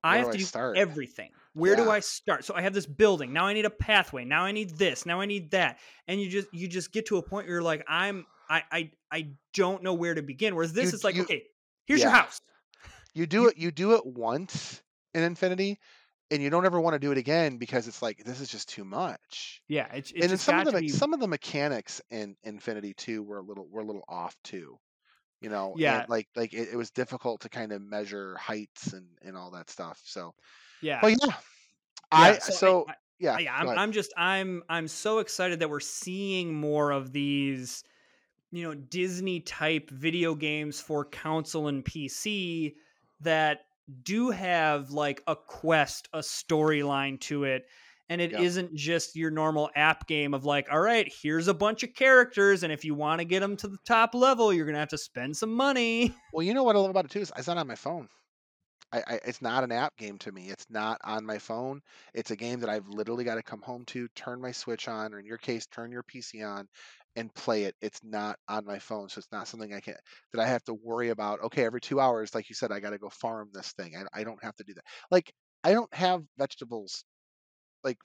I have do to I do start? everything. Where do I start? So I have this building. Now I need a pathway. Now I need this. Now I need that. And you just you just get to a point where you're like, I'm I I I don't know where to begin. Whereas this You- is like, you- okay, here's your house. You do it you do it once in Infinity and you don't ever want to do it again because it's like this is just too much. Yeah, it's it's and then some of the be some of the mechanics in Infinity 2 were a little were a little off too. You know, and, Yeah. like like it, it was difficult to kind of measure heights and and all that stuff. So, yeah. but yeah. I Yeah, so, I- I- yeah. yeah I'm. I'm just i'm i'm so excited that we're seeing more of these you know disney type video games for console and pc that do have like a quest a storyline to it and it Yep. not just your normal app game of like all right here's a bunch of characters and if you want to get them to the top level you're gonna have to spend some money Well, you know what I love about it too is it's it on my phone. I, I it's not an app game to me. It's not on my phone. It's a game that I've literally got to come home to, turn my Switch on, or in your case, turn your PC on, and play it. It's not on my phone, so it's not something I can that I have to worry about. Okay, every two hours, like you said, I got to go farm this thing. I, I don't have to do that. Like I don't have vegetables like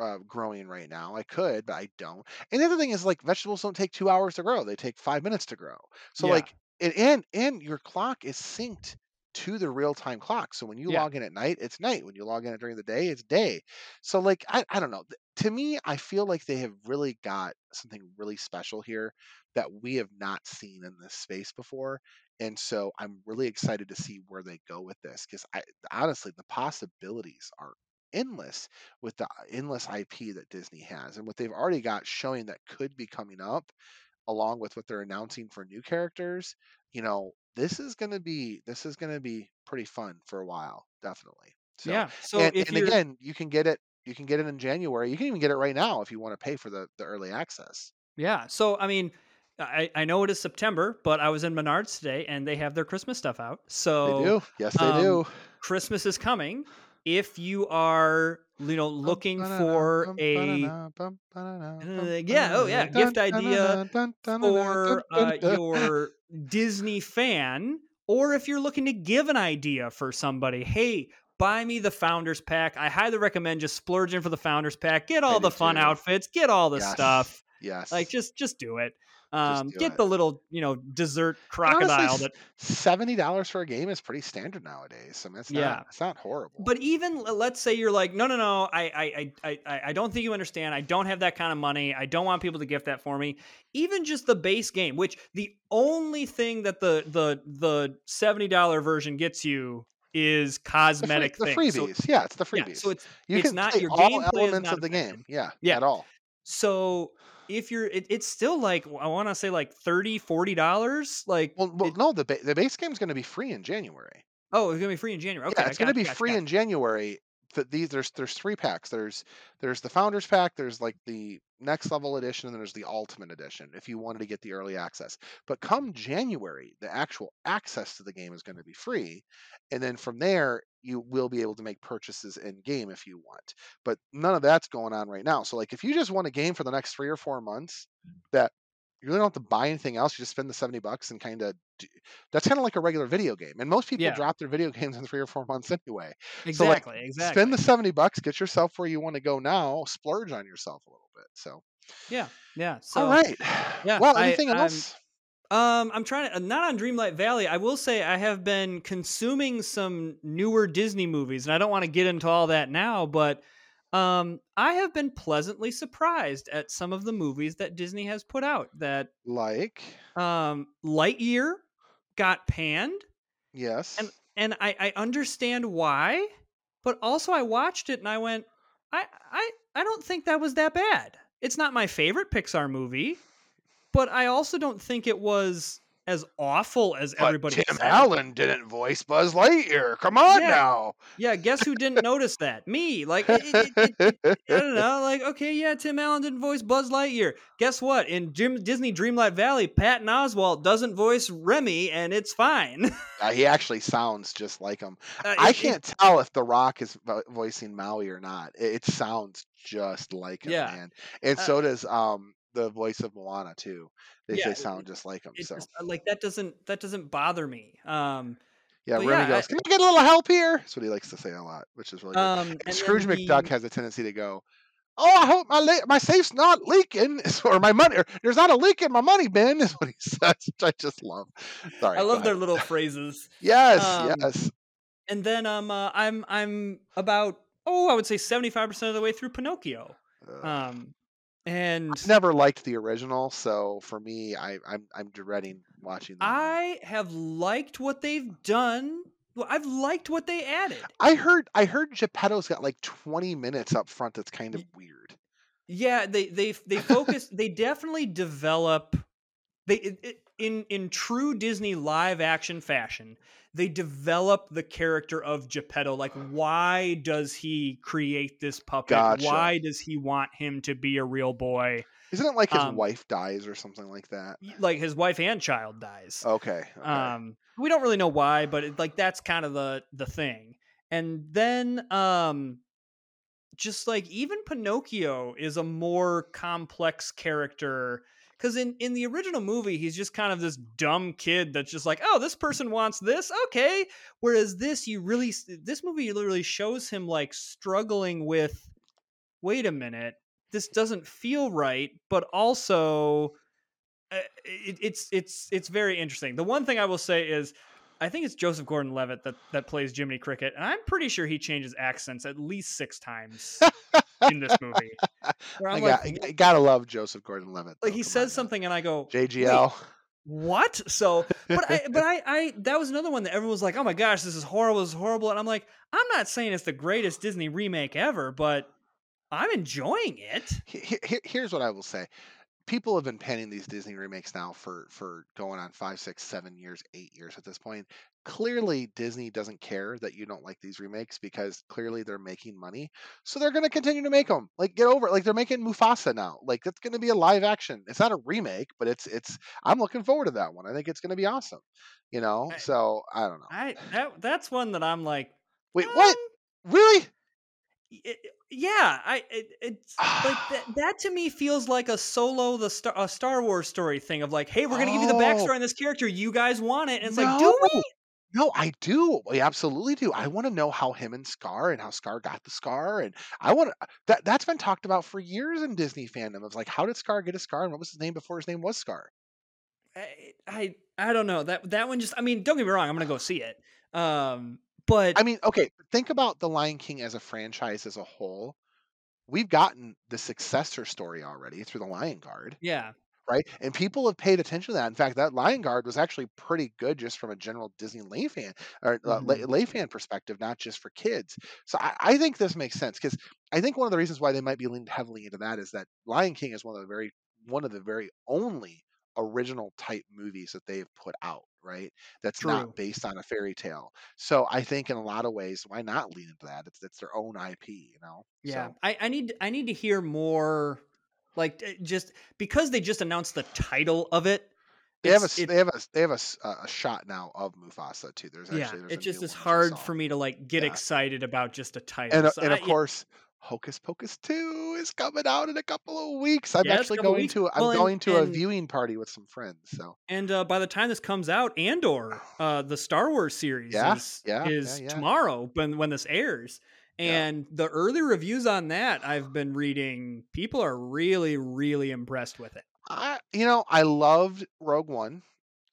uh, growing right now. I could, but I don't. And the other thing is like vegetables don't take two hours to grow; they take five minutes to grow. So Yeah. like, it, and and your clock is synced to the real time clock. So when you Yeah. log in at night, it's night. When you log in during the day, it's day. So like, I I don't know. To me, I feel like they have really got something really special here that we have not seen in this space before. And so I'm really excited to see where they go with this because I honestly the possibilities are endless with the endless IP that Disney has and what they've already got showing that could be coming up along with what they're announcing for new characters, you know, this is going to be this is going to be pretty fun for a while, definitely. So, yeah. So and, and again, you can get it you can get it in January. You can even get it right now if you want to pay for the the early access. Yeah. So I mean, I, I know it is September, but I was in Menards today and they have their Christmas stuff out. So They do. Yes, they um, do. Christmas is coming. If you are, you know, looking for a Uh, yeah, oh, yeah, gift idea for uh, your Disney fan, or if you're looking to give an idea for somebody, hey, buy me the Founders Pack. I highly recommend just splurging for the Founders Pack. Get all the fun outfits, get all the Yes, stuff. Yes. Like just just do it. Um, get it. the little you know dessert crocodile honestly, that seventy dollars for a game is pretty standard nowadays. I mean, it's Yeah. not it's not horrible. But even let's say you're like, no, no, no, I, I, I, I- don't think you understand. I don't have that kind of money. I don't want people to gift that for me. Even just the base game, which the only thing that the the the seventy dollar version gets you is the, free, cosmetic the things. So- freebies, yeah, it's the yeah, freebies. so it's you it's can not your all gameplay elements of the game. Yeah, Yeah. at all. So if you're, it, it's still like I want to say like 30 40 dollars. Like, Well, well it- no, the ba- the base game is going to be free in January. oh, it's gonna be free in January. Okay, yeah, it's going to be got- free got- in January. Th- these there's there's three packs. There's there's the founders pack. There's like the next level edition, and there's the ultimate edition. If you wanted to get the early access, but come January, the actual access to the game is going to be free, and then from there you will be able to make purchases in game if you want. But none of that's going on right now. So like if you just want a game for the next three or four months, that you really don't have to buy anything else. You just spend the seventy bucks and kind of. That's kind of like a regular video game, and most people Yeah. drop their video games in three or four months anyway. So, exactly, like, exactly. Spend the 70 bucks, get yourself where you want to go now, splurge on yourself a little bit. So, yeah, yeah. So all right. yeah, Well, I- anything I'm- else? Um, I'm trying to not on Dreamlight Valley. I will say I have been consuming some newer Disney movies, and I don't want to get into all that now, but um, I have been pleasantly surprised at some of the movies that Disney has put out. That Like, um, Lightyear got panned, yes. and and I, I understand why, but also I watched it and I went, I I I don't think that was that bad. It's not my favorite Pixar movie, but I also don't think it was as awful as But everybody. Tim said. Allen didn't voice Buzz Lightyear. Come on Yeah. now. Yeah, guess who didn't notice that? Me. Like, it, it, it, I don't know. Like, okay, yeah, Tim Allen didn't voice Buzz Lightyear. Guess what? In Jim, Disney Dreamlight Valley, Patton Oswalt doesn't voice Remy, and it's fine. Uh, he actually sounds just like him. Uh, I can't tell if The Rock is vo- voicing Maui or not. It, it sounds just like him, Yeah. man. And Uh, so does um the voice of Moana too. They Yeah, say it- sound just like him. So just, uh, like that doesn't that doesn't bother me. Um, yeah, Remy yeah, goes, "Can I get a little help here?" That's what he likes to say a lot, which is really good. um, And and Scrooge McDuck has a tendency to go, "Oh, I hope my le- my safe's not leaking, or my money, or there's not a leak in my money bin," is what he says, which I just love. Sorry, I love their little phrases. Yes, um, yes. And then um, uh, I'm I'm about oh, I would say seventy five percent of the way through Pinocchio. Um, and I've never liked the original, so for me, I, I'm I'm dreading watching. The new one. I have liked what they've done. Well, I've liked what they added. I heard I heard Geppetto's got like 20 minutes up front. That's kind of weird. Yeah, they they they focus. they definitely develop. They it, it- in in true Disney live action fashion. They develop the character of Geppetto. Like, why does he create this puppet? Gotcha. Why does he want him to be a real boy? Isn't it like his Um, wife dies or something like that? like his wife and child dies. Okay. okay. Um, we don't really know why, but it, like that's kind of the the thing. And then, um, just like even Pinocchio is a more complex character because in in the original movie he's just kind of this dumb kid that's just like, oh, this person wants this, okay. Whereas this, you really this movie literally shows him like struggling with, wait a minute, this doesn't feel right, but also uh, it, it's it's it's very interesting. The one thing I will say is, I think it's Joseph Gordon-Levitt that that plays Jiminy Cricket, and I'm pretty sure he changes accents at least six times in this movie. Where I I'm got, like, I gotta love Joseph Gordon-Levitt. like though, he says something, and I go, JGL. What? So, but I, but I, I, that was another one that everyone was like, oh my gosh, this is horrible, this is horrible, and I'm like, I'm not saying it's the greatest Disney remake ever, but I'm enjoying it. He- he- here's what I will say. People have been penning these Disney remakes now for for going on five, six, seven years, eight years at this point. Clearly, Disney doesn't care that you don't like these remakes because clearly they're making money, so they're going to continue to make them. Like, get over it. Like they're making Mufasa now. Like that's going to be a live action. It's not a remake, but it's it's. I'm looking forward to that one. I think it's going to be awesome. You know. I- So I don't know. I that that's one that I'm like, Wait, what? um, Really? y- yeah, I it, it's like that. That to me feels like a solo the star a Star Wars story thing of like, hey, we're gonna give you the Oh. backstory on this character. You guys want it? And it's like, do we? No, I do. I absolutely do. I want to know how him and Scar and how Scar got the scar, and I want to. That that's been talked about for years in Disney fandom. Of like, how did Scar get a scar, and what was his name before his name was Scar? I, I I don't know that that one just. I mean, don't get me wrong. I'm gonna go see it. Um, but I mean, okay, think about the Lion King as a franchise as a whole. We've gotten the successor story already through the Lion Guard, yeah, right? And people have paid attention to that. In fact, that Lion Guard was actually pretty good just from a general Disney lay fan or uh, lay, Mhm. lay fan perspective, not just for kids. So I, I think this makes sense because I think one of the reasons why they might be leaned heavily into that is that Lion King is one of the very one of the very only original type movies that they've put out, right? That's True. not based on a fairy tale. So I think in a lot of ways, why not lean into that? It's it's their own IP, you know. yeah. So, I I need I need to hear more. Like uh, just because they just announced the title of it. they have a it- they have a they have a, a- a shot now of Mufasa too. There's actually yeah, there's it just is hard for me to like get Yeah. excited about just a title. and uh, So and I- of course Hocus Pocus 2 is coming out in a couple of weeks. I'm Yeah, actually going to I'm Well, and- going to a and- viewing party with some friends. So And uh, by the time this comes out, Andor, uh, the Star Wars series, Yeah, is, yeah, is tomorrow when when this airs. Yeah. And the early reviews on that I've been reading, people are really, really impressed with it. I you know I loved Rogue One.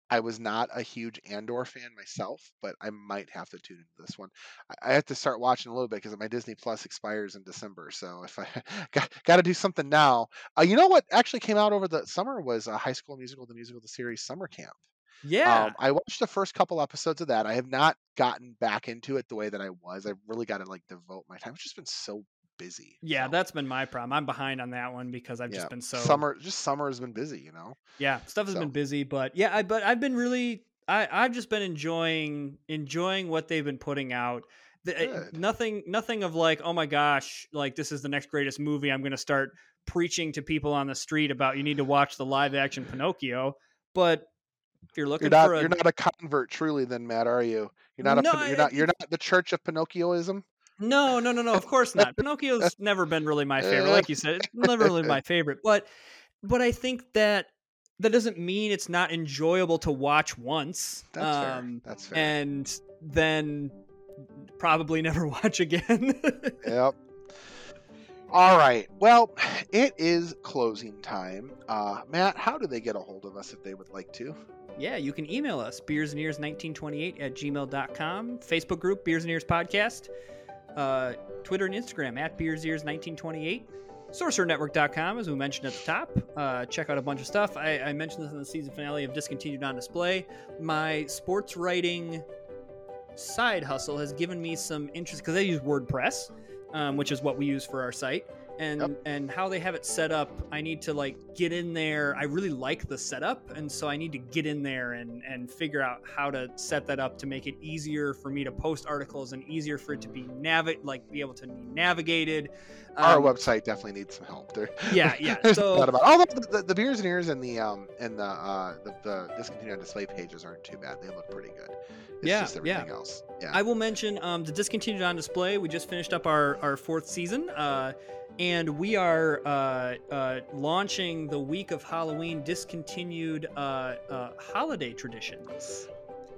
I was not a huge Andor fan myself, but I might have to tune into this one. I, I have to start watching a little bit because my Disney Plus expires in December. So if I got, got to do something now, uh, you know what actually came out over the summer was a High School Musical, the musical, the series Summer Camp. Yeah, Um, I watched the first couple episodes of that. I have not gotten back into it the way that I was. I've really got to like devote my time. It's just been so busy. yeah, so, that's been my problem. I'm behind on that one because I've yeah. just been so summer. Just summer has been busy. You know. Yeah, stuff has So. been busy, but yeah, I but I've been really I I've just been enjoying enjoying what they've been putting out. The, uh, nothing nothing of like, oh my gosh, like this is the next greatest movie. I'm going to start preaching to people on the street about you need to watch the live action Pinocchio. But if you're looking You're not. for a You're not a convert, truly, then Matt, are you? You're not a. No, you're not. You're not the Church of Pinocchioism. No, no, no, no. Of course not. Pinocchio's never been really my favorite. Like you said, it's never really my favorite. But but I think that that doesn't mean it's not enjoyable to watch once. That's um, fair. That's fair. And then probably never watch again. Yep. All right. Well, it is closing time. Uh, Matt, how do they get a hold of us if they would like to? Yeah, you can email us beersand ears1928 at gmail.com. Facebook group Beers and Ears Podcast. Uh, Twitter and Instagram at beersears1928. SorcererNetwork.com, as we mentioned at the top. Uh, check out a bunch of stuff. I, I mentioned this in the season finale of Discontinued on Display. My sports writing side hustle has given me some interest because I use WordPress, um, which is what we use for our site. And Yep. and how they have it set up. I need to like get in there. I really like the setup, and so I need to get in there and and figure out how to set that up to make it easier for me to post articles and easier for it to be navigate like be able to be navigated. Our Um, website definitely needs some help. There, Yeah, yeah, so- about. Although the, the, the beers and ears and the um and the uh the, the discontinued on display pages aren't too bad. They look pretty good. It's Yeah, just yeah. everything else. Yeah. I will mention um, the discontinued on display. We just finished up our, our fourth season, uh, and we are uh, uh, launching the week of Halloween discontinued uh, uh, holiday traditions.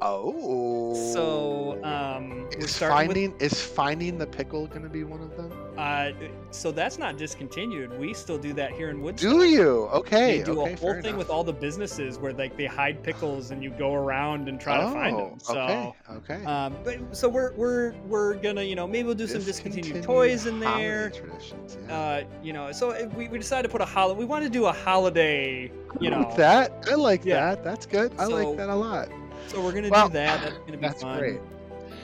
Oh. So um, we're is starting with. finding is finding the pickle going to be one of them? Uh, so that's not discontinued. We still do that here in Woodstock. Do you? Okay. They do okay, a whole thing with all the businesses where like they hide pickles and you go around and try to find them. Oh, So. okay. Okay. Um, but so we're we're we're gonna you know maybe we'll do some discontinued toys in there. Traditions, yeah. Uh, you know, so we, we decided to put a holiday. We want to do a holiday. You know, like that. I like Yeah. that. That's good. I So- like that a lot. So we're gonna Well, do that. That's gonna be That's fun. great.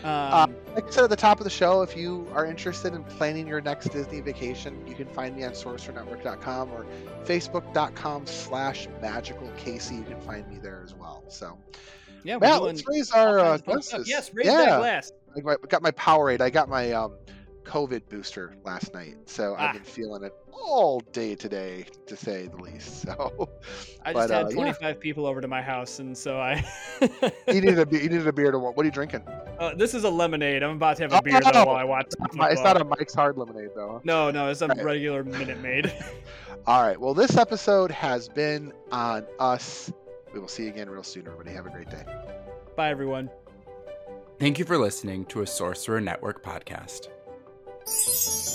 Um, Like I said at the top of the show, if you are interested in planning your next Disney vacation, you can find me on sorcerernetwork.com or facebook.com slash magical Casey. You can find me there as well. So, yeah, Matt, let's raise our uh, kinds of fun stuff. glasses. Yes, raise yeah. that glass. I got- got my Powerade. I got my um, COVID booster last night, so Ah. I've been feeling it all day today, to say the least. So I just But, uh, had yeah. 25 people over to my house, and so I. you needed a you needed a beer to what? What are you drinking? uh, this is a lemonade. I'm about to have a beer though Oh, while I watch. It's not- It's not a Mike's Hard Lemonade though. No, no, it's a Right. regular Minute Maid. All right. Well, this episode has been on us. We will see you again real soon, everybody. Have a great day. Bye, everyone. Thank you for listening to a Sorcerer Network podcast. Música